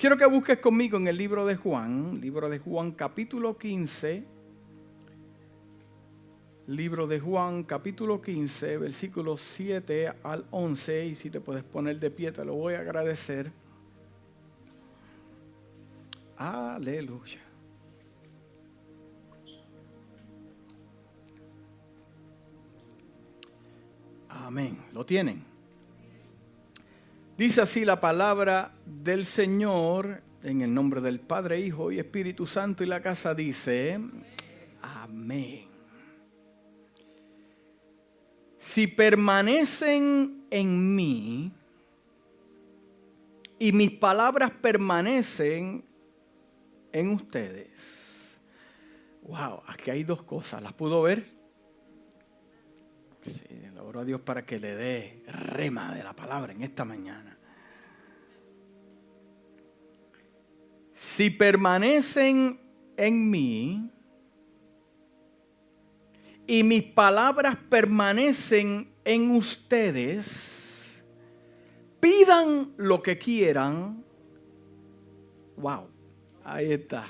Quiero que busques conmigo en el libro de Juan, libro de Juan capítulo 15. Libro de Juan capítulo 15, versículos 7 al 11. Y si te puedes poner de pie, te lo voy a agradecer. Aleluya. Amén. ¿Lo tienen? Dice así la palabra del Señor en el nombre del Padre, Hijo y Espíritu Santo y la casa dice, amén. Si permanecen en mí y mis palabras permanecen en ustedes. Wow, aquí hay dos cosas. ¿Las pudo ver? Sí, le oro a Dios para que le dé rema de la palabra en esta mañana. Si permanecen en mí y mis palabras permanecen en ustedes, pidan lo que quieran. Wow, ahí está.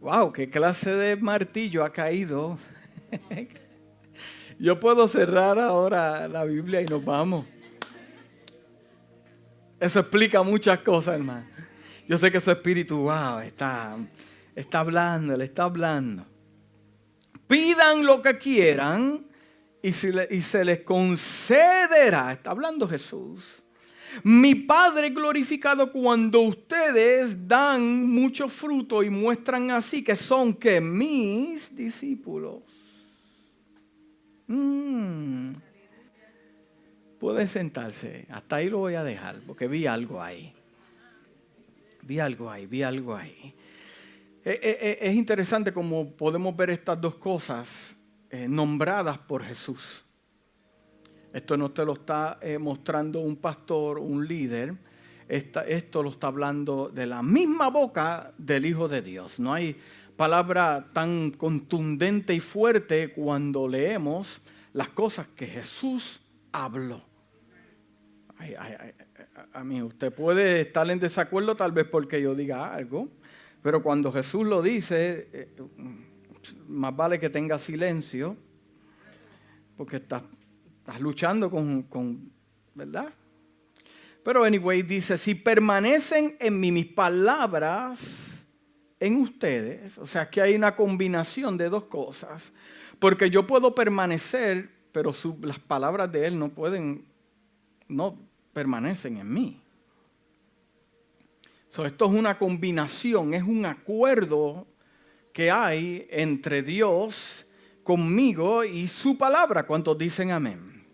Wow, qué clase de martillo ha caído. Yo puedo cerrar ahora la Biblia y nos vamos. Eso explica muchas cosas, hermano. Yo sé que su espíritu, wow, está, está hablando, le está hablando. Pidan lo que quieran y, y se les concederá. Está hablando Jesús. Mi Padre glorificado cuando ustedes dan mucho fruto y muestran así que son que mis discípulos. Mm. Puede sentarse. Hasta ahí lo voy a dejar porque vi algo ahí. Vi algo ahí, vi algo ahí. Eh, eh, eh, es interesante como podemos ver estas dos cosas nombradas por Jesús. Esto no te lo está mostrando un pastor, un líder. esto lo está hablando de la misma boca del Hijo de Dios. No hay palabra tan contundente y fuerte cuando leemos las cosas que Jesús habló. A mí, usted puede estar en desacuerdo tal vez porque yo diga algo, pero cuando Jesús lo dice, eh, más vale que tenga silencio, porque estás, luchando con, con, ¿verdad? Pero anyway, dice, si permanecen en mí mis palabras en ustedes, o sea que hay una combinación de dos cosas, porque yo puedo permanecer, pero las palabras de Él no pueden, no permanecen en mí. esto es una combinación, es un acuerdo que hay entre Dios, conmigo y su palabra. ¿Cuántos dicen amén?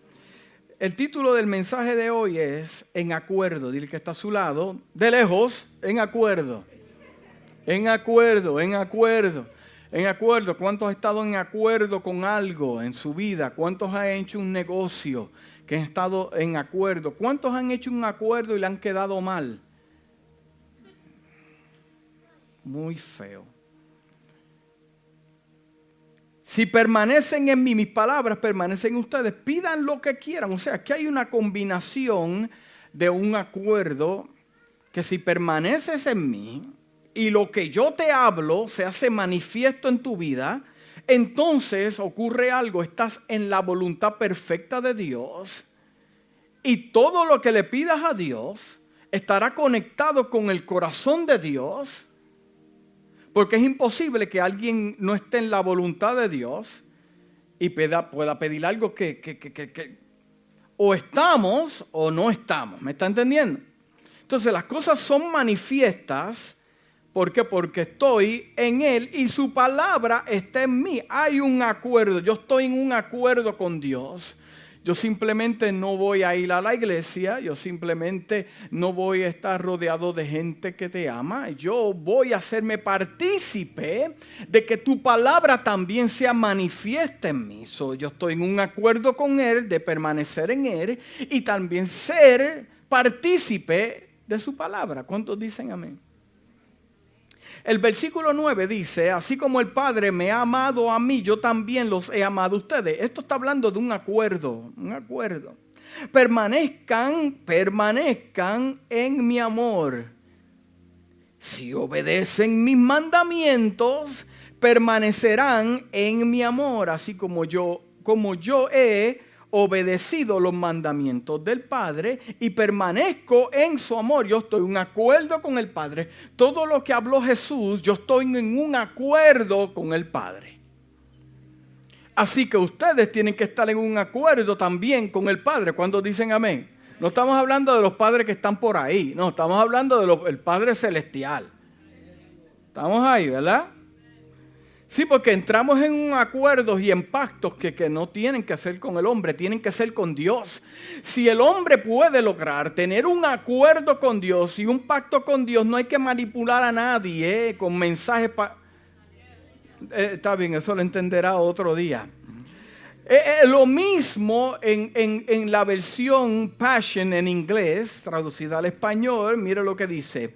El título del mensaje de hoy es En acuerdo. Dile que está a su lado, de lejos, en acuerdo. En acuerdo, en acuerdo. En acuerdo, ¿cuántos han estado en acuerdo con algo en su vida? ¿Cuántos han hecho un negocio que han estado en acuerdo? ¿Cuántos han hecho un acuerdo y le han quedado mal? Muy feo. Si permanecen en mí, mis palabras permanecen en ustedes, pidan lo que quieran. O sea, que hay una combinación de un acuerdo que si permaneces en mí, y lo que yo te hablo se hace manifiesto en tu vida, entonces ocurre algo, estás en la voluntad perfecta de Dios y todo lo que le pidas a Dios estará conectado con el corazón de Dios, porque es imposible que alguien no esté en la voluntad de Dios y pueda pedir algo que, que o estamos o no estamos, ¿me está entendiendo? Entonces las cosas son manifiestas ¿Por qué? Porque estoy en Él y su palabra está en mí. Hay un acuerdo. Yo estoy en un acuerdo con Dios. Yo simplemente no voy a ir a la iglesia, yo simplemente no voy a estar rodeado de gente que te ama. Yo voy a hacerme partícipe de que tu palabra también sea manifiesta en mí. yo estoy en un acuerdo con Él de permanecer en Él y también ser partícipe de su palabra. ¿Cuántos dicen amén? El versículo 9 dice, así como el Padre me ha amado a mí, yo también los he amado a ustedes. Esto está hablando de un acuerdo, un acuerdo. permanezcan, permanezcan en mi amor. Si obedecen mis mandamientos, permanecerán en mi amor, así como yo, como yo he obedecido los mandamientos del Padre y permanezco en su amor. Yo estoy en un acuerdo con el Padre. Todo lo que habló Jesús, yo estoy en un acuerdo con el Padre. Así que ustedes tienen que estar en un acuerdo también con el Padre cuando dicen amén. No estamos hablando de los padres que están por ahí, no, estamos hablando del Padre Celestial. Estamos ahí, ¿verdad? Sí, porque entramos en un acuerdo y en pactos que, que, no tienen que hacer con el hombre, tienen que ser con Dios. Si el hombre puede lograr tener un acuerdo con Dios y un pacto con Dios, no hay que manipular a nadie eh, con mensajes. Eh, está bien, eso lo entenderá otro día. Eh, lo mismo en, en la versión Passion en inglés, traducida al español, mire lo que dice.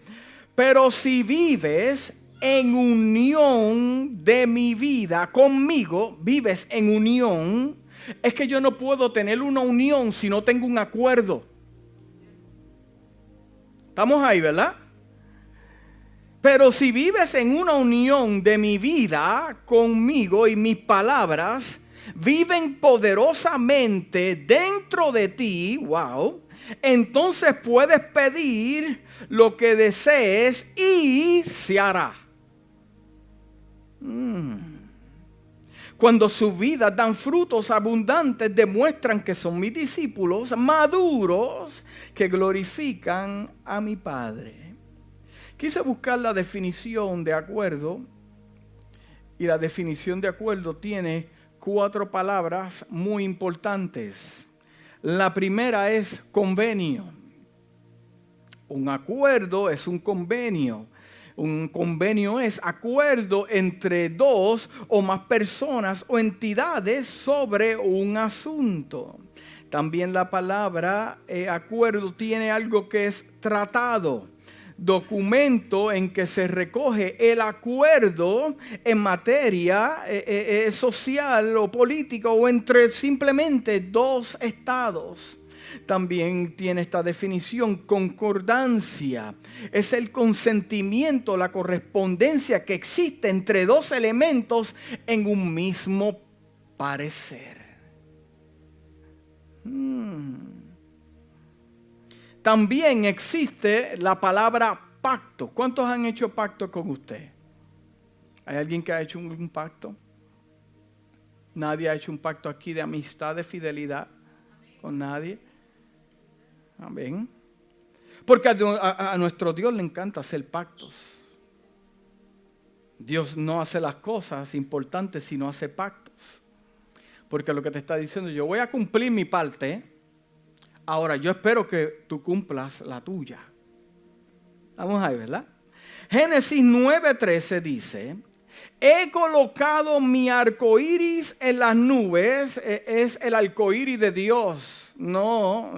Pero si vives en unión de mi vida conmigo, vives en unión, es que yo no puedo tener una unión si no tengo un acuerdo. Estamos ahí, ¿verdad? Pero si vives en una unión de mi vida conmigo y mis palabras viven poderosamente dentro de ti, wow, entonces puedes pedir lo que desees y se hará. Mm. Cuando sus vidas dan frutos abundantes, demuestran que son mis discípulos maduros que glorifican a mi Padre. Quise buscar la definición de acuerdo y la definición de acuerdo tiene cuatro palabras muy importantes. La primera es convenio. Un acuerdo es un convenio. Un convenio es acuerdo entre dos o más personas o entidades sobre un asunto. También la palabra eh, acuerdo tiene algo que es tratado documento en que se recoge el acuerdo en materia eh, eh, social o política o entre simplemente dos estados también tiene esta definición, concordancia. Es el consentimiento, la correspondencia que existe entre dos elementos en un mismo parecer. Hmm. También existe la palabra pacto. ¿Cuántos han hecho pacto con usted? ¿Hay alguien que ha hecho un pacto? Nadie ha hecho un pacto aquí de amistad, de fidelidad con nadie. Amén. Porque a, nuestro Dios le encanta hacer pactos. Dios no hace las cosas importantes si no hace pactos. Porque lo que te está diciendo, yo voy a cumplir mi parte. Ahora, yo espero que tú cumplas la tuya. Vamos ahí, ¿verdad? Génesis 9:13 dice: He colocado mi arco iris en las nubes. E, es el arco iris de Dios. No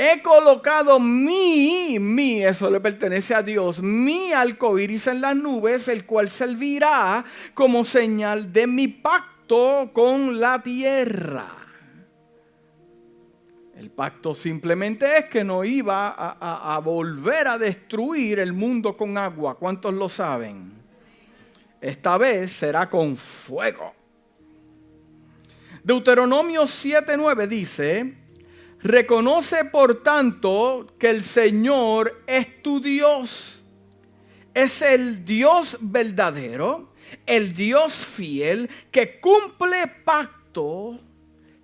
He colocado mi, mi, eso le pertenece a Dios, mi iris en las nubes, el cual servirá como señal de mi pacto con la tierra. El pacto simplemente es que no iba a, a volver a destruir el mundo con agua. ¿Cuántos lo saben? Esta vez será con fuego. Deuteronomio 7:9 dice, Reconoce por tanto que el Señor es tu Dios. Es el Dios verdadero, el Dios fiel que cumple pacto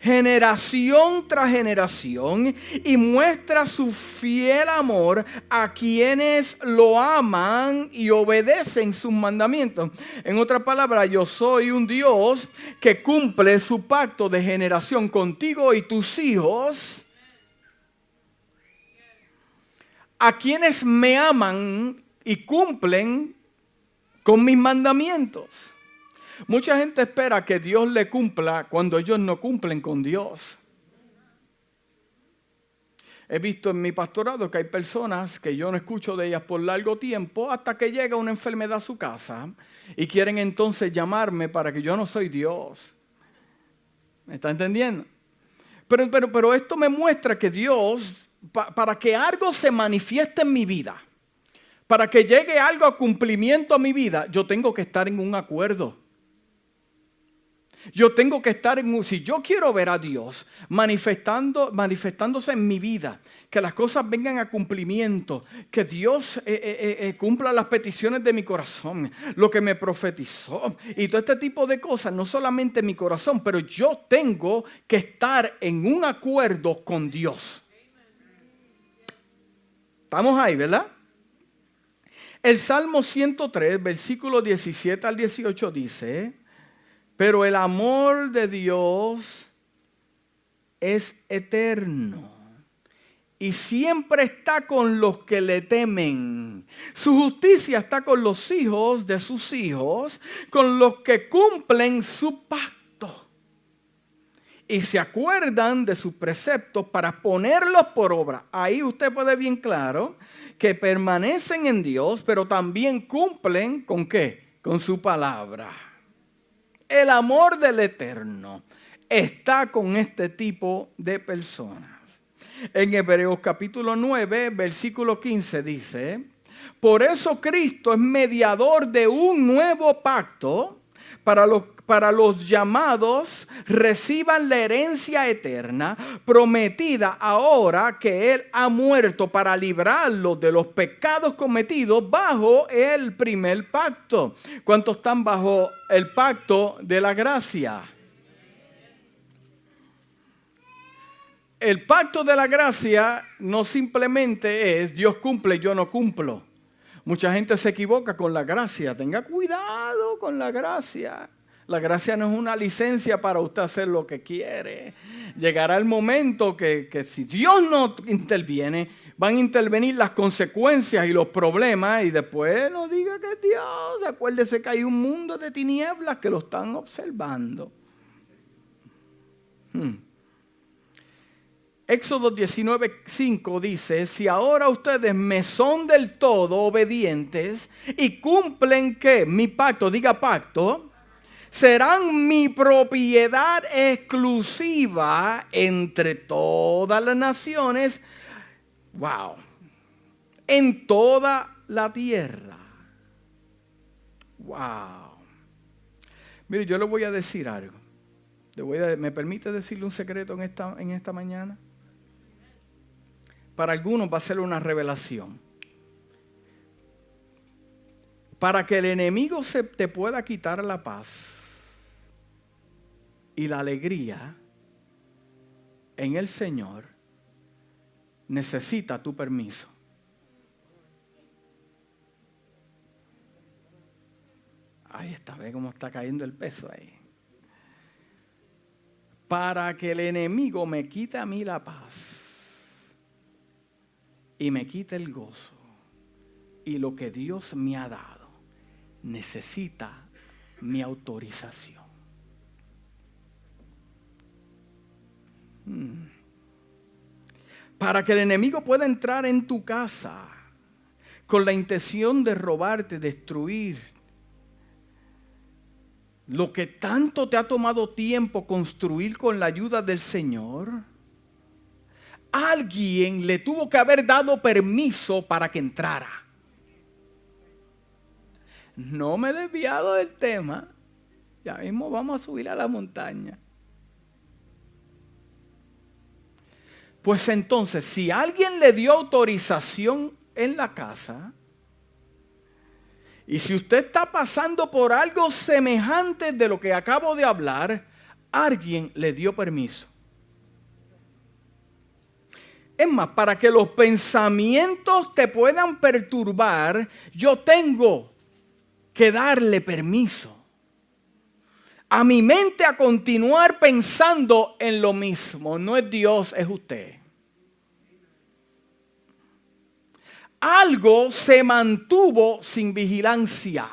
generación tras generación y muestra su fiel amor a quienes lo aman y obedecen sus mandamientos. En otra palabra, yo soy un Dios que cumple su pacto de generación contigo y tus hijos a quienes me aman y cumplen con mis mandamientos. Mucha gente espera que Dios le cumpla cuando ellos no cumplen con Dios. He visto en mi pastorado que hay personas que yo no escucho de ellas por largo tiempo hasta que llega una enfermedad a su casa y quieren entonces llamarme para que yo no soy Dios. ¿Me está entendiendo? Pero, pero, pero esto me muestra que Dios, para que algo se manifieste en mi vida, para que llegue algo a cumplimiento a mi vida, yo tengo que estar en un acuerdo. Yo tengo que estar en un... Si yo quiero ver a Dios manifestando, manifestándose en mi vida, que las cosas vengan a cumplimiento, que Dios eh, eh, eh, cumpla las peticiones de mi corazón, lo que me profetizó y todo este tipo de cosas, no solamente en mi corazón, pero yo tengo que estar en un acuerdo con Dios. Estamos ahí, ¿verdad? El Salmo 103, versículo 17 al 18 dice, pero el amor de Dios es eterno y siempre está con los que le temen. Su justicia está con los hijos de sus hijos, con los que cumplen su pacto. Y se acuerdan de sus preceptos para ponerlos por obra. Ahí usted puede bien claro que permanecen en Dios, pero también cumplen con qué? Con su palabra. El amor del Eterno está con este tipo de personas. En Hebreos capítulo 9, versículo 15 dice, por eso Cristo es mediador de un nuevo pacto para los, para los llamados reciban la herencia eterna prometida ahora que Él ha muerto para librarlos de los pecados cometidos bajo el primer pacto. ¿Cuántos están bajo el pacto de la gracia? El pacto de la gracia no simplemente es Dios cumple, yo no cumplo. Mucha gente se equivoca con la gracia. Tenga cuidado con la gracia. La gracia no es una licencia para usted hacer lo que quiere. Llegará el momento que, si Dios no interviene, van a intervenir las consecuencias y los problemas y después no diga que es Dios. Acuérdese que hay un mundo de tinieblas que lo están observando. Hmm. Éxodo 19:5 dice, si ahora ustedes me son del todo obedientes y cumplen que mi pacto, diga pacto, serán mi propiedad exclusiva entre todas las naciones, wow, en toda la tierra. Wow. Mire, yo le voy a decir algo. ¿Me permite decirle un secreto en esta, en esta mañana? para algunos va a ser una revelación. Para que el enemigo se te pueda quitar la paz y la alegría en el Señor, necesita tu permiso. Ahí está, ve cómo está cayendo el peso ahí. Para que el enemigo me quite a mí la paz y me quita el gozo y lo que Dios me ha dado necesita mi autorización. Para que el enemigo pueda entrar en tu casa con la intención de robarte, destruir lo que tanto te ha tomado tiempo construir con la ayuda del Señor alguien le tuvo que haber dado permiso para que entrara. No me he desviado del tema. Ya mismo vamos a subir a la montaña. Pues entonces, si alguien le dio autorización en la casa, y si usted está pasando por algo semejante de lo que acabo de hablar, alguien le dio permiso. Es más, para que los pensamientos te puedan perturbar, yo tengo que darle permiso a mi mente a continuar pensando en lo mismo. No es Dios, es usted. Algo se mantuvo sin vigilancia.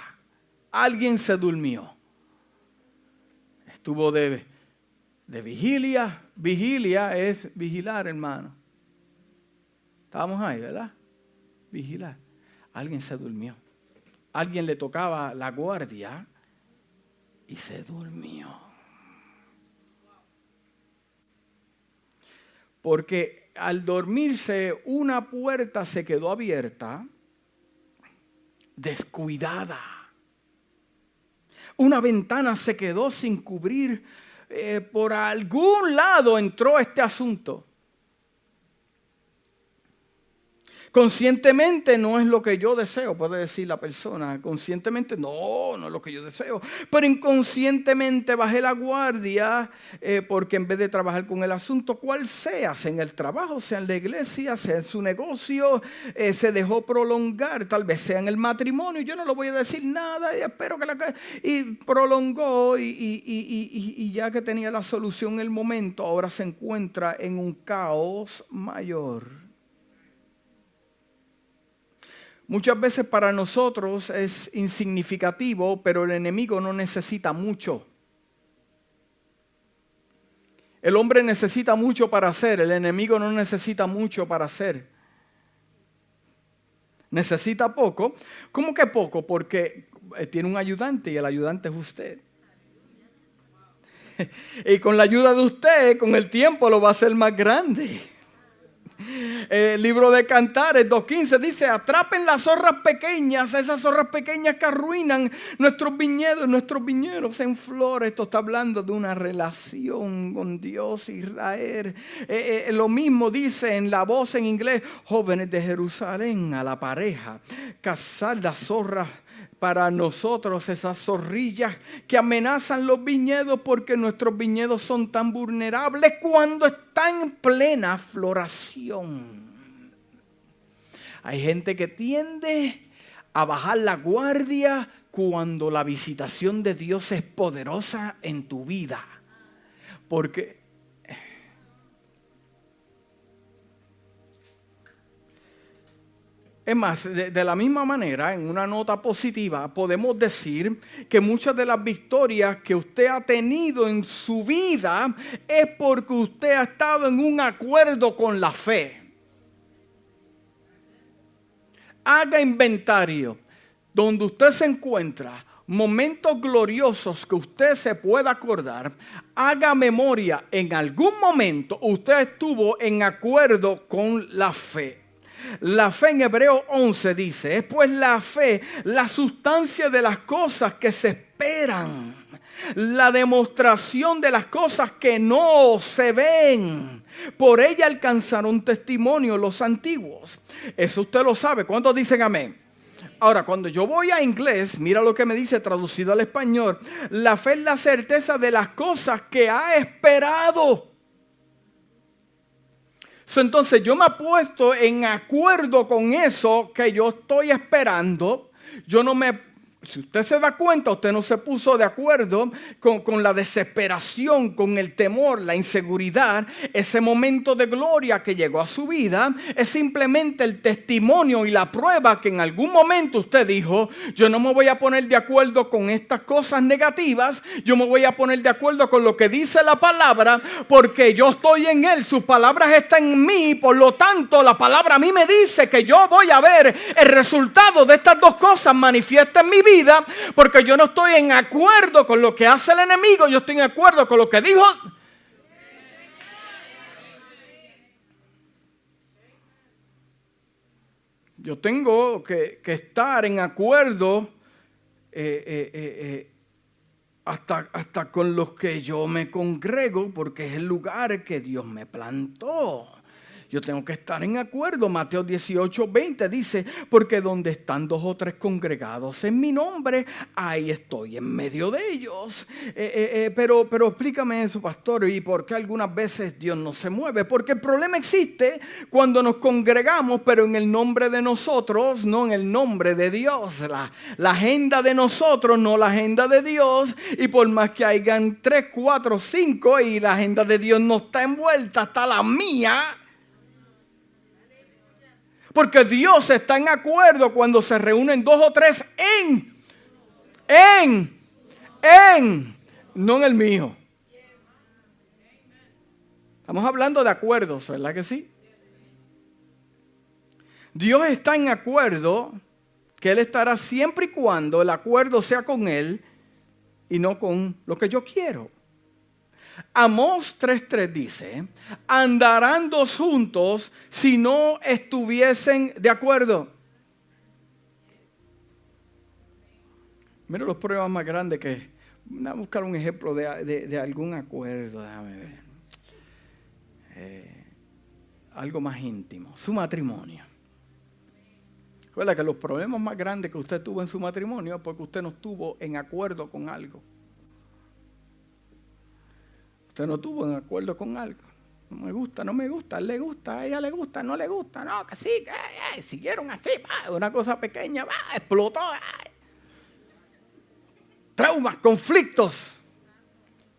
Alguien se durmió. Estuvo de, de vigilia. Vigilia es vigilar, hermano. Estábamos ahí, ¿verdad? Vigilar. Alguien se durmió. Alguien le tocaba la guardia y se durmió. Porque al dormirse una puerta se quedó abierta, descuidada. Una ventana se quedó sin cubrir. Eh, por algún lado entró este asunto. Conscientemente no es lo que yo deseo, puede decir la persona. Conscientemente no, no es lo que yo deseo. Pero inconscientemente bajé la guardia eh, porque en vez de trabajar con el asunto, cual sea, sea en el trabajo, sea en la iglesia, sea en su negocio, eh, se dejó prolongar, tal vez sea en el matrimonio. Yo no le voy a decir nada y espero que la... Y prolongó y, y ya que tenía la solución en el momento, ahora se encuentra en un caos mayor. Muchas veces para nosotros es insignificativo, pero el enemigo no necesita mucho. El hombre necesita mucho para hacer, el enemigo no necesita mucho para hacer. Necesita poco. ¿Cómo que poco? Porque eh, tiene un ayudante y el ayudante es usted. Y con la ayuda de usted, con el tiempo lo va a hacer más grande. El libro de Cantares 2.15 dice, atrapen las zorras pequeñas, esas zorras pequeñas que arruinan nuestros viñedos, nuestros viñedos en flores. Esto está hablando de una relación con Dios, Israel. Eh, eh, lo mismo dice en la voz en inglés, jóvenes de Jerusalén a la pareja, cazar las zorras para nosotros esas zorrillas que amenazan los viñedos porque nuestros viñedos son tan vulnerables cuando están en plena floración. Hay gente que tiende a bajar la guardia cuando la visitación de Dios es poderosa en tu vida. Porque Es más, de, la misma manera, en una nota positiva, podemos decir que muchas de las victorias que usted ha tenido en su vida es porque usted ha estado en un acuerdo con la fe. Haga inventario donde usted se encuentra, momentos gloriosos que usted se pueda acordar, haga memoria, en algún momento usted estuvo en acuerdo con la fe. La fe en Hebreo 11 dice, es pues la fe, la sustancia de las cosas que se esperan, la demostración de las cosas que no se ven. Por ella alcanzaron testimonio los antiguos. Eso usted lo sabe. ¿Cuántos dicen amén? Ahora, cuando yo voy a inglés, mira lo que me dice traducido al español. La fe es la certeza de las cosas que ha esperado entonces yo me he puesto en acuerdo con eso que yo estoy esperando. Yo no me si usted se da cuenta, usted no se puso de acuerdo con, la desesperación, con el temor, la inseguridad. Ese momento de gloria que llegó a su vida es simplemente el testimonio y la prueba que en algún momento usted dijo, yo no me voy a poner de acuerdo con estas cosas negativas, yo me voy a poner de acuerdo con lo que dice la palabra, porque yo estoy en Él, sus palabras están en mí, por lo tanto la palabra a mí me dice que yo voy a ver el resultado de estas dos cosas manifiesta en mi vida porque yo no estoy en acuerdo con lo que hace el enemigo, yo estoy en acuerdo con lo que dijo. Yo tengo que, estar en acuerdo eh, eh, eh, hasta, hasta con los que yo me congrego, porque es el lugar que Dios me plantó. Yo tengo que estar en acuerdo. Mateo 18, 20 dice, porque donde están dos o tres congregados en mi nombre, ahí estoy en medio de ellos. Eh, eh, eh, pero, pero explícame eso, pastor, y por qué algunas veces Dios no se mueve. Porque el problema existe cuando nos congregamos, pero en el nombre de nosotros, no en el nombre de Dios. La, agenda de nosotros, no la agenda de Dios. Y por más que hayan tres, cuatro, cinco, y la agenda de Dios no está envuelta, está la mía porque Dios está en acuerdo cuando se reúnen dos o tres en, en, en, no en el mío. Estamos hablando de acuerdos, ¿verdad que sí? Dios está en acuerdo que Él estará siempre y cuando el acuerdo sea con Él y no con lo que yo quiero. Amós 3.3 dice, andarán dos juntos si no estuviesen de acuerdo. Mira los problemas más grandes que... Voy a buscar un ejemplo de, algún acuerdo, déjame ver. Eh, algo más íntimo, su matrimonio. Recuerda que los problemas más grandes que usted tuvo en su matrimonio es porque usted no estuvo en acuerdo con algo. Usted no tuvo en acuerdo con algo. No me gusta, no me gusta, a él le gusta, a ella le gusta, no le gusta, no, que sí, que siguieron así, una cosa pequeña, va, explotó. Traumas, conflictos.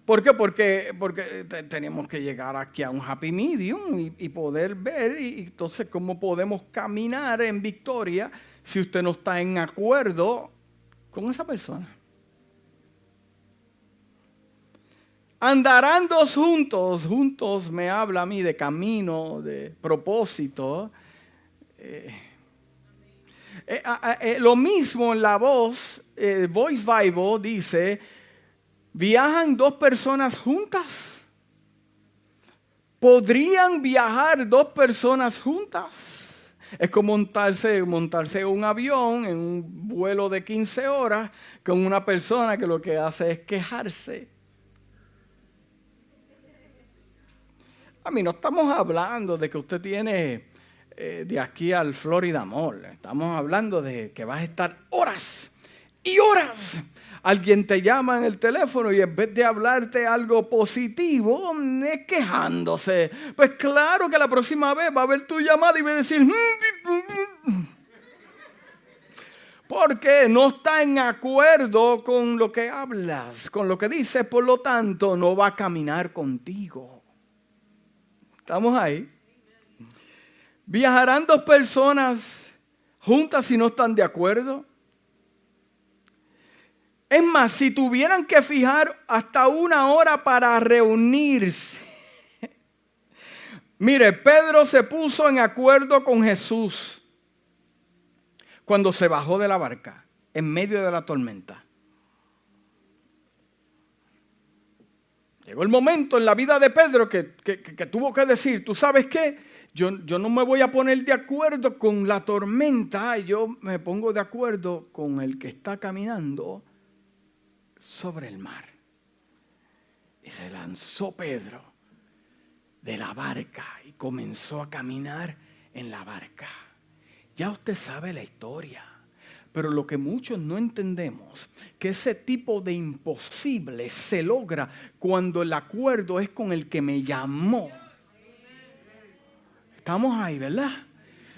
¿Por qué? Porque, porque tenemos que llegar aquí a un happy medium y, poder ver y, entonces cómo podemos caminar en victoria si usted no está en acuerdo con esa persona. Andarán dos juntos, juntos me habla a mí de camino, de propósito. Eh, eh, eh, lo mismo en la voz, Voice Bible dice, ¿viajan dos personas juntas? ¿Podrían viajar dos personas juntas? Es como montarse, montarse un avión en un vuelo de 15 horas con una persona que lo que hace es quejarse. A mí no estamos hablando de que usted tiene eh, de aquí al Florida Mall. Estamos hablando de que vas a estar horas y horas. Alguien te llama en el teléfono y en vez de hablarte algo positivo, es quejándose. Pues claro que la próxima vez va a ver tu llamada y va a decir... Porque no está en acuerdo con lo que hablas, con lo que dices, por lo tanto no va a caminar contigo. ¿Estamos ahí? ¿Viajarán dos personas juntas si no están de acuerdo? Es más, si tuvieran que fijar hasta una hora para reunirse. Mire, Pedro se puso en acuerdo con Jesús cuando se bajó de la barca en medio de la tormenta. Llegó el momento en la vida de Pedro que, tuvo que decir, tú sabes qué, yo, yo, no me voy a poner de acuerdo con la tormenta, yo me pongo de acuerdo con el que está caminando sobre el mar. Y se lanzó Pedro de la barca y comenzó a caminar en la barca. Ya usted sabe la historia. Pero lo que muchos no entendemos, que ese tipo de imposible se logra cuando el acuerdo es con el que me llamó. Estamos ahí, ¿verdad?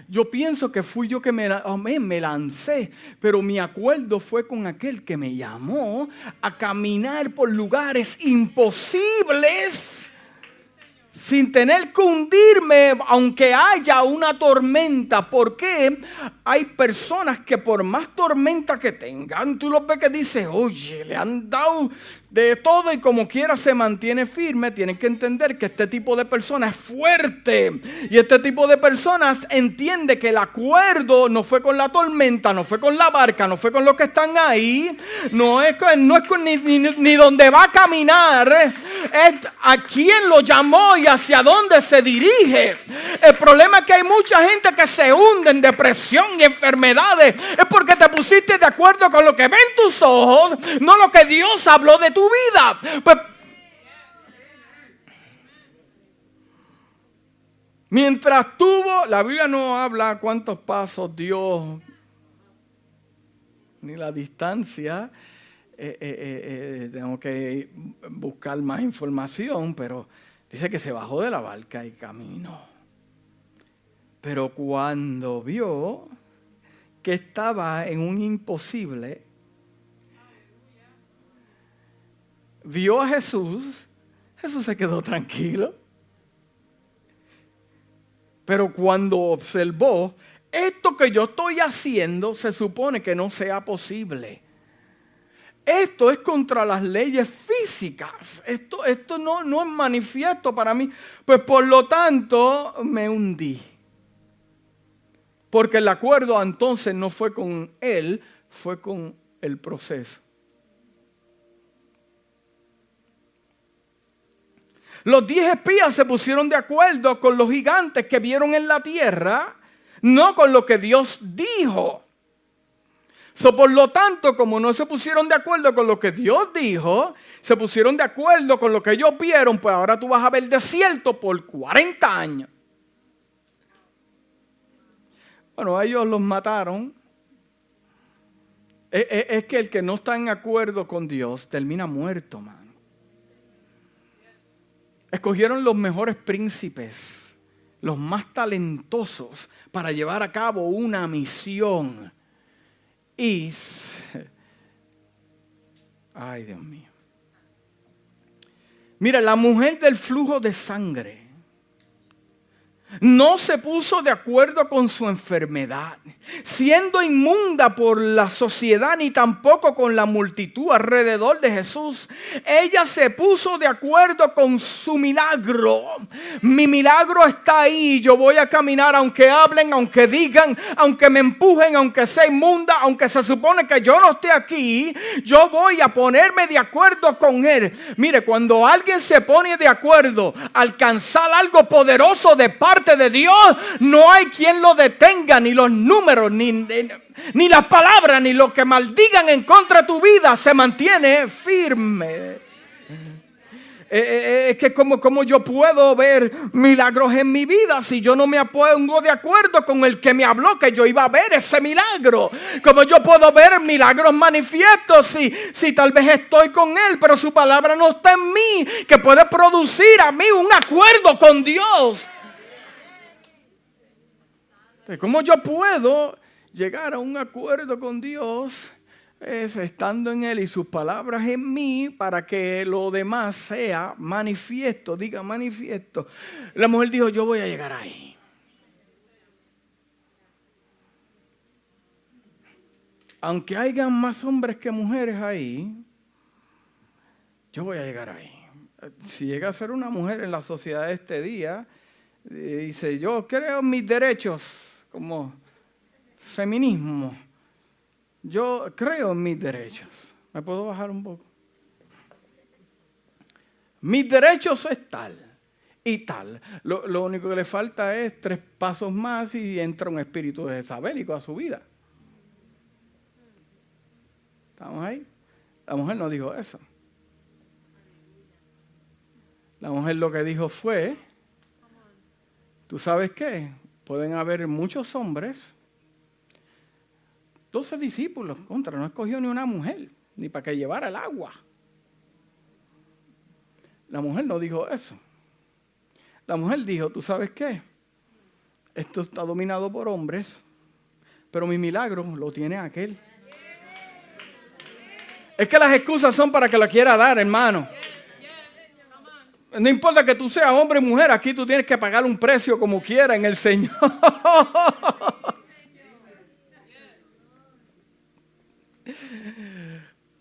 Yo pienso que fui yo que me, me lancé, pero mi acuerdo fue con aquel que me llamó a caminar por lugares imposibles sin tener que hundirme aunque haya una tormenta. porque Hay personas que por más tormenta que tengan, tú lo ves que dice, oye, le han dado de todo y como quiera se mantiene firme, tienen que entender que este tipo de personas es fuerte. Y este tipo de personas entiende que el acuerdo no fue con la tormenta, no fue con la barca, no fue con los que están ahí, no es, no es con ni, ni, donde va a caminar, es a quién lo llamó y hacia dónde se dirige. El problema es que hay mucha gente que se hunde en depresión y enfermedades. Es porque te pusiste de acuerdo con lo que ven tus ojos, no lo que Dios habló de tu vida. Pues, mientras tuvo, la Biblia no habla cuántos pasos Dios, ni la distancia. Eh, eh, eh, tengo que buscar más información, pero dice que se bajó de la barca y caminó. Pero cuando vio que estaba en un imposible, vio a Jesús, Jesús se quedó tranquilo. Pero cuando observó, esto que yo estoy haciendo se supone que no sea posible. Esto es contra las leyes físicas. Esto, esto no, no es manifiesto para mí. Pues por lo tanto me hundí. Porque el acuerdo entonces no fue con él, fue con el proceso. Los diez espías se pusieron de acuerdo con los gigantes que vieron en la tierra, no con lo que Dios dijo. Por lo tanto, como no se pusieron de acuerdo con lo que Dios dijo, se pusieron de acuerdo con lo que ellos vieron, pues ahora tú vas a ver desierto por 40 años. Bueno, ellos los mataron. Es, que el que no está en acuerdo con Dios termina muerto, mano. Escogieron los mejores príncipes, los más talentosos para llevar a cabo una misión. Y, ay Dios mío. Mira, la mujer del flujo de sangre no se puso de acuerdo con su enfermedad, siendo inmunda por la sociedad ni tampoco con la multitud alrededor de Jesús. Ella se puso de acuerdo con su milagro. Mi milagro está ahí, yo voy a caminar aunque hablen, aunque digan, aunque me empujen, aunque sea inmunda, aunque se supone que yo no esté aquí, yo voy a ponerme de acuerdo con él. Mire, cuando alguien se pone de acuerdo, alcanzar algo poderoso de parte de Dios, no hay quien lo detenga, ni los números, ni, ni, las palabras, ni lo que maldigan en contra de tu vida, se mantiene firme. Eh, eh, eh, es que como, como yo puedo ver milagros en mi vida si yo no me pongo de acuerdo con el que me habló que yo iba a ver ese milagro. Como yo puedo ver milagros manifiestos si, si tal vez estoy con él, pero su palabra no está en mí, que puede producir a mí un acuerdo con Dios. ¿Cómo yo puedo llegar a un acuerdo con Dios? Es estando en Él y sus palabras en mí para que lo demás sea manifiesto, diga manifiesto. La mujer dijo, yo voy a llegar ahí. Aunque hayan más hombres que mujeres ahí, yo voy a llegar ahí. Si llega a ser una mujer en la sociedad de este día, dice, yo creo en mis derechos, como feminismo. Yo creo en mis derechos. ¿Me puedo bajar un poco? Mis derechos es tal y tal. Lo, único que le falta es tres pasos más y entra un espíritu desabélico a su vida. ¿Estamos ahí? La mujer no dijo eso. La mujer lo que dijo fue, ¿tú sabes qué? Pueden haber muchos hombres, 12 discípulos, contra, no escogió ni una mujer, ni para que llevara el agua. La mujer no dijo eso. La mujer dijo, ¿tú sabes qué? Esto está dominado por hombres, pero mi milagro lo tiene aquel. Es que las excusas son para que lo quiera dar, hermano. No importa que tú seas hombre o mujer, aquí tú tienes que pagar un precio como quiera en el Señor.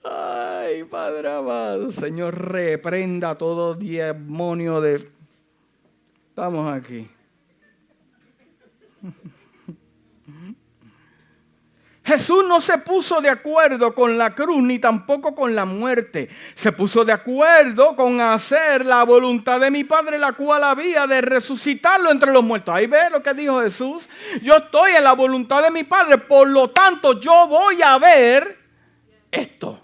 Ay, Padre amado, Señor, reprenda todo demonio de... Estamos aquí. Jesús no se puso de acuerdo con la cruz ni tampoco con la muerte. Se puso de acuerdo con hacer la voluntad de mi Padre, la cual había de resucitarlo entre los muertos. Ahí ve lo que dijo Jesús. Yo estoy en la voluntad de mi Padre, por lo tanto yo voy a ver esto.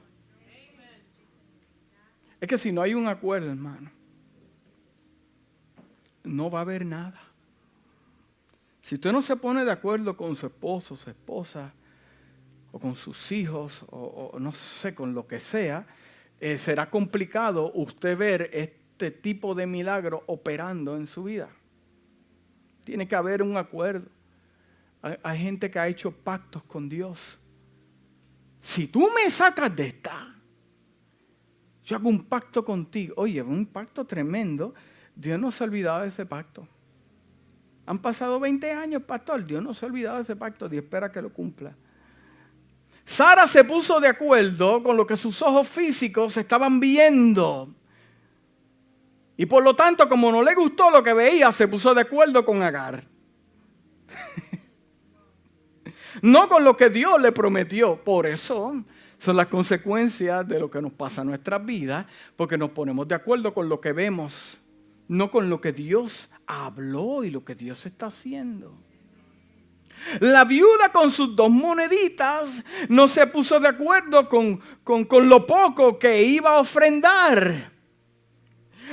Es que si no hay un acuerdo, hermano, no va a haber nada. Si usted no se pone de acuerdo con su esposo, su esposa, o con sus hijos o, no sé, con lo que sea, eh, será complicado usted ver este tipo de milagro operando en su vida. Tiene que haber un acuerdo. Hay, gente que ha hecho pactos con Dios. Si tú me sacas de esta, yo hago un pacto contigo. Oye, un pacto tremendo. Dios no se ha olvidado de ese pacto. Han pasado 20 años, pastor. Dios no se ha olvidado de ese pacto. Dios espera que lo cumpla. Sara se puso de acuerdo con lo que sus ojos físicos estaban viendo. Y por lo tanto, como no le gustó lo que veía, se puso de acuerdo con Agar. no con lo que Dios le prometió. Por eso son las consecuencias de lo que nos pasa en nuestras vidas, porque nos ponemos de acuerdo con lo que vemos no con lo que Dios habló y lo que Dios está haciendo. La viuda con sus dos moneditas no se puso de acuerdo con, con, lo poco que iba a ofrendar.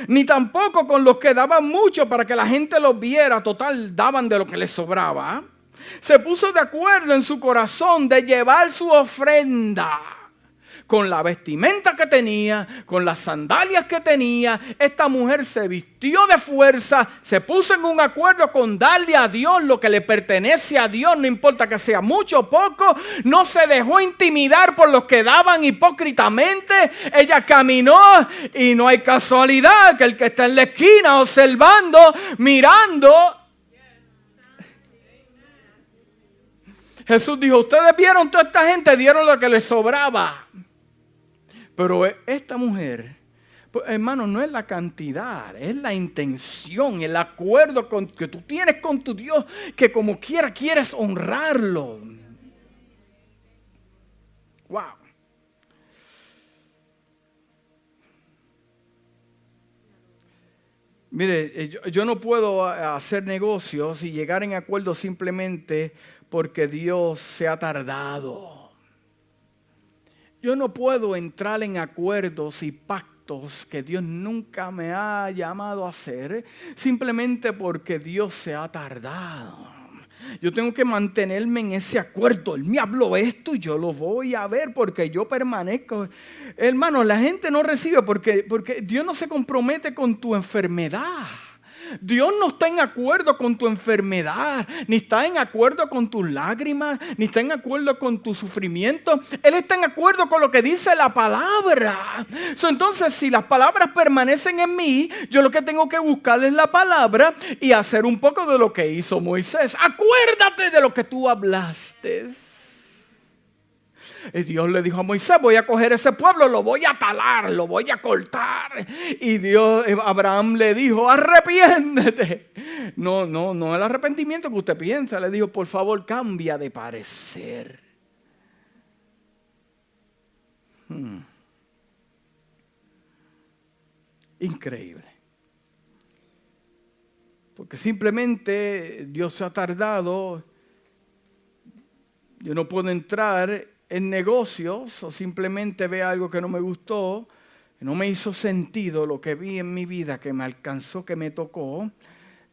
Ni tampoco con los que daban mucho para que la gente los viera. Total, daban de lo que les sobraba. Se puso de acuerdo en su corazón de llevar su ofrenda con la vestimenta que tenía, con las sandalias que tenía, esta mujer se vistió de fuerza, se puso en un acuerdo con darle a Dios lo que le pertenece a Dios, no importa que sea mucho o poco, no se dejó intimidar por los que daban hipócritamente, ella caminó y no hay casualidad que el que está en la esquina observando, mirando, Jesús dijo, ustedes vieron toda esta gente, dieron lo que les sobraba. Pero esta mujer, pues, hermano, no es la cantidad, es la intención, el acuerdo que tú tienes con tu Dios, que como quiera quieres honrarlo. Wow. Mire, eh, yo, no puedo eh, hacer negocios y llegar en acuerdo simplemente porque Dios se ha tardado. Yo no puedo entrar en acuerdos y pactos que Dios nunca me ha llamado a hacer simplemente porque Dios se ha tardado. Yo tengo que mantenerme en ese acuerdo. Él me habló esto y yo lo voy a ver porque yo permanezco. Hermano, la gente no recibe porque, porque Dios no se compromete con tu enfermedad. Dios no está en acuerdo con tu enfermedad, ni está en acuerdo con tus lágrimas, ni está en acuerdo con tu sufrimiento. Él está en acuerdo con lo que dice la palabra. entonces, si las palabras permanecen en mí, yo lo que tengo que buscar es la palabra y hacer un poco de lo que hizo Moisés. Acuérdate de lo que tú hablaste. Y Dios le dijo a Moisés, voy a coger ese pueblo, lo voy a talar, lo voy a cortar. Y Dios, eh, Abraham le dijo, arrepiéntete. No, no, no el arrepentimiento que usted piensa. Le dijo, por favor, cambia de parecer. Hmm. Increíble. Porque simplemente Dios se ha tardado. Yo no puedo entrar en negocios o simplemente ve algo que no me gustó, no me hizo sentido lo que vi en mi vida, que me alcanzó, que me tocó,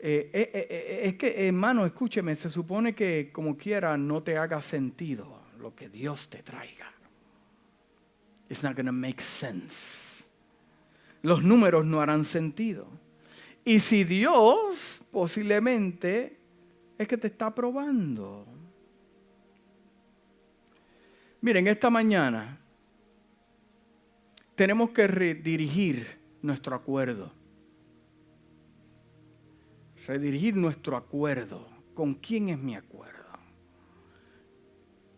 eh, eh, eh, es que, hermano, escúcheme, se supone que como quiera no te haga sentido lo que Dios te traiga. It's not going to make sense. Los números no harán sentido. Y si Dios posiblemente es que te está probando. Miren, esta mañana tenemos que redirigir nuestro acuerdo. Redirigir nuestro acuerdo. ¿Con quién es mi acuerdo?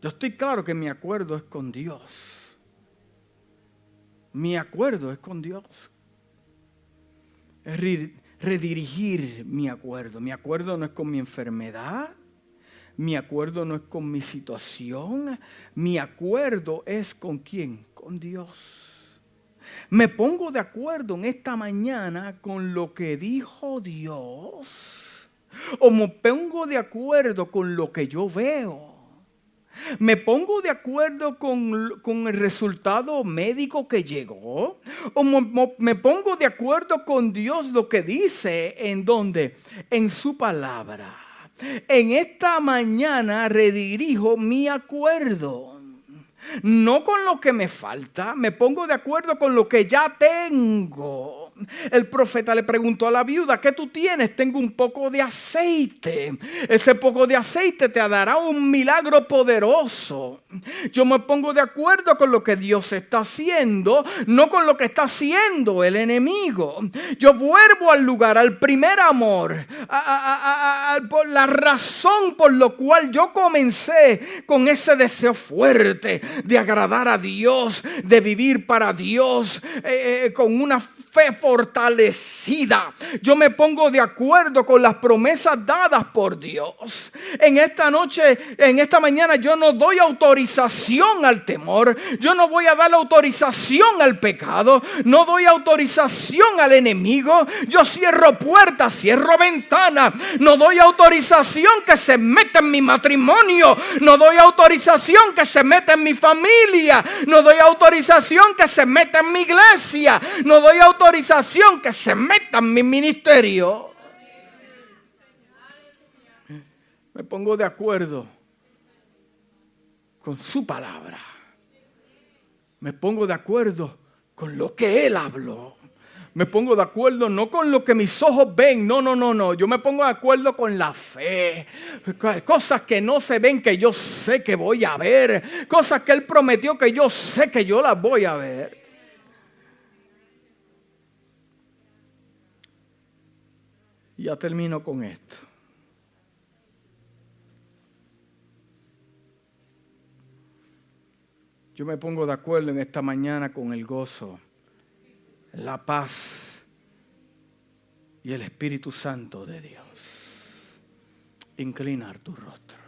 Yo estoy claro que mi acuerdo es con Dios. Mi acuerdo es con Dios. Es redirigir mi acuerdo. Mi acuerdo no es con mi enfermedad. Mi acuerdo no es con mi situación, mi acuerdo es con quién, con Dios. Me pongo de acuerdo en esta mañana con lo que dijo Dios. O me pongo de acuerdo con lo que yo veo. Me pongo de acuerdo con, con, el resultado médico que llegó. O me pongo de acuerdo con Dios lo que dice en donde, en su palabra. En esta mañana redirijo mi acuerdo. No con lo que me falta, me pongo de acuerdo con lo que ya tengo. El profeta le preguntó a la viuda, ¿qué tú tienes? Tengo un poco de aceite. Ese poco de aceite te dará un milagro poderoso. Yo me pongo de acuerdo con lo que Dios está haciendo, no con lo que está haciendo el enemigo. Yo vuelvo al lugar, al primer amor, por la razón por lo cual yo comencé con ese deseo fuerte de agradar a Dios, de vivir para Dios, eh, eh, con una fe fortalecida. Yo me pongo de acuerdo con las promesas dadas por Dios. En esta noche, en esta mañana, yo no doy autorización al temor. Yo no voy a dar autorización al pecado. No doy autorización al enemigo. Yo cierro puertas, cierro ventanas. No doy autorización que se meta en mi matrimonio. No doy autorización que se meta en mi familia. No doy autorización que se meta en mi iglesia. No doy autorización que se meta en mi ministerio. Me pongo de acuerdo con su palabra. Me pongo de acuerdo con lo que Él habló. Me pongo de acuerdo no con lo que mis ojos ven, no, no, no, no. Yo me pongo de acuerdo con la fe. Cosas que no se ven que yo sé que voy a ver. Cosas que Él prometió que yo sé que yo las voy a ver. Ya termino con esto. Yo me pongo de acuerdo en esta mañana con el gozo, la paz y el Espíritu Santo de Dios. Inclinar tu rostro.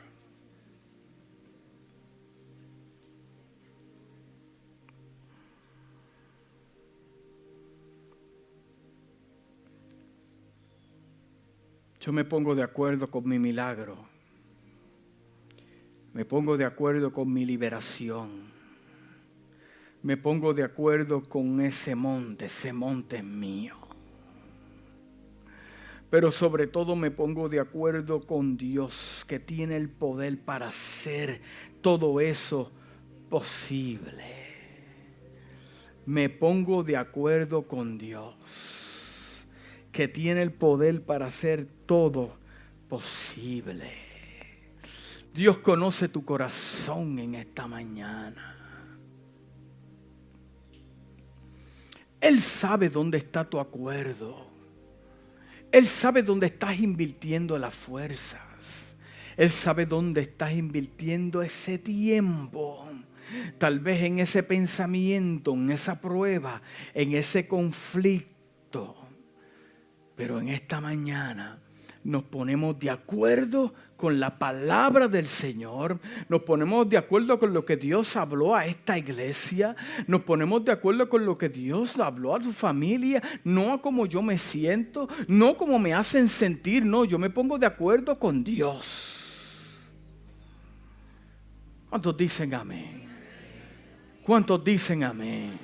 Yo me pongo de acuerdo con mi milagro. Me pongo de acuerdo con mi liberación. Me pongo de acuerdo con ese monte, ese monte mío. Pero sobre todo me pongo de acuerdo con Dios que tiene el poder para hacer todo eso posible. Me pongo de acuerdo con Dios que tiene el poder para hacer todo posible. Dios conoce tu corazón en esta mañana. Él sabe dónde está tu acuerdo. Él sabe dónde estás invirtiendo las fuerzas. Él sabe dónde estás invirtiendo ese tiempo. Tal vez en ese pensamiento, en esa prueba, en ese conflicto. Pero en esta mañana nos ponemos de acuerdo con la palabra del Señor, nos ponemos de acuerdo con lo que Dios habló a esta iglesia, nos ponemos de acuerdo con lo que Dios habló a tu familia, no a como yo me siento, no como me hacen sentir, no, yo me pongo de acuerdo con Dios. ¿Cuántos dicen amén? ¿Cuántos dicen amén?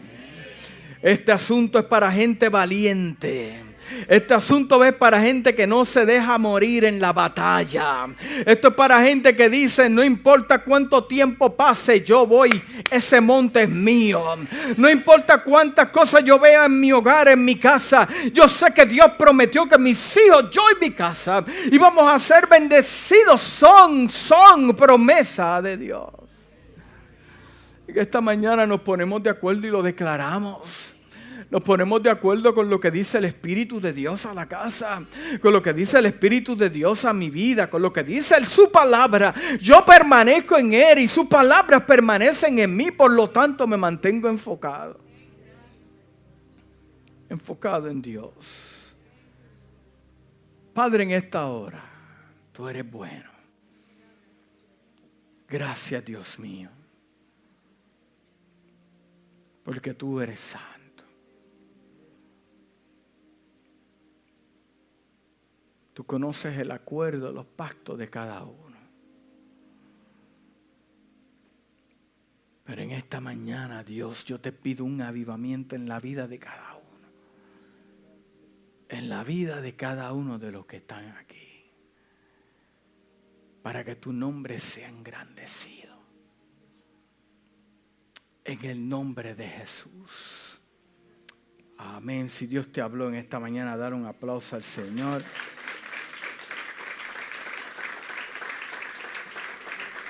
Este asunto es para gente valiente este asunto es para gente que no se deja morir en la batalla. Esto es para gente que dice, no importa cuánto tiempo pase, yo voy, ese monte es mío. No importa cuántas cosas yo vea en mi hogar, en mi casa. Yo sé que Dios prometió que mis hijos, yo y mi casa, íbamos a ser bendecidos. Son, son promesa de Dios. Esta mañana nos ponemos de acuerdo y lo declaramos. Nos ponemos de acuerdo con lo que dice el Espíritu de Dios a la casa, con lo que dice el Espíritu de Dios a mi vida, con lo que dice su palabra. Yo permanezco en Él y sus palabras permanecen en mí, por lo tanto me mantengo enfocado. Enfocado en Dios. Padre, en esta hora, tú eres bueno. Gracias, Dios mío. Porque tú eres santo. Tú conoces el acuerdo, los pactos de cada uno. Pero en esta mañana, Dios, yo te pido un avivamiento en la vida de cada uno. En la vida de cada uno de los que están aquí. Para que tu nombre sea engrandecido. En el nombre de Jesús. Amén. Si Dios te habló en esta mañana, dar un aplauso al Señor.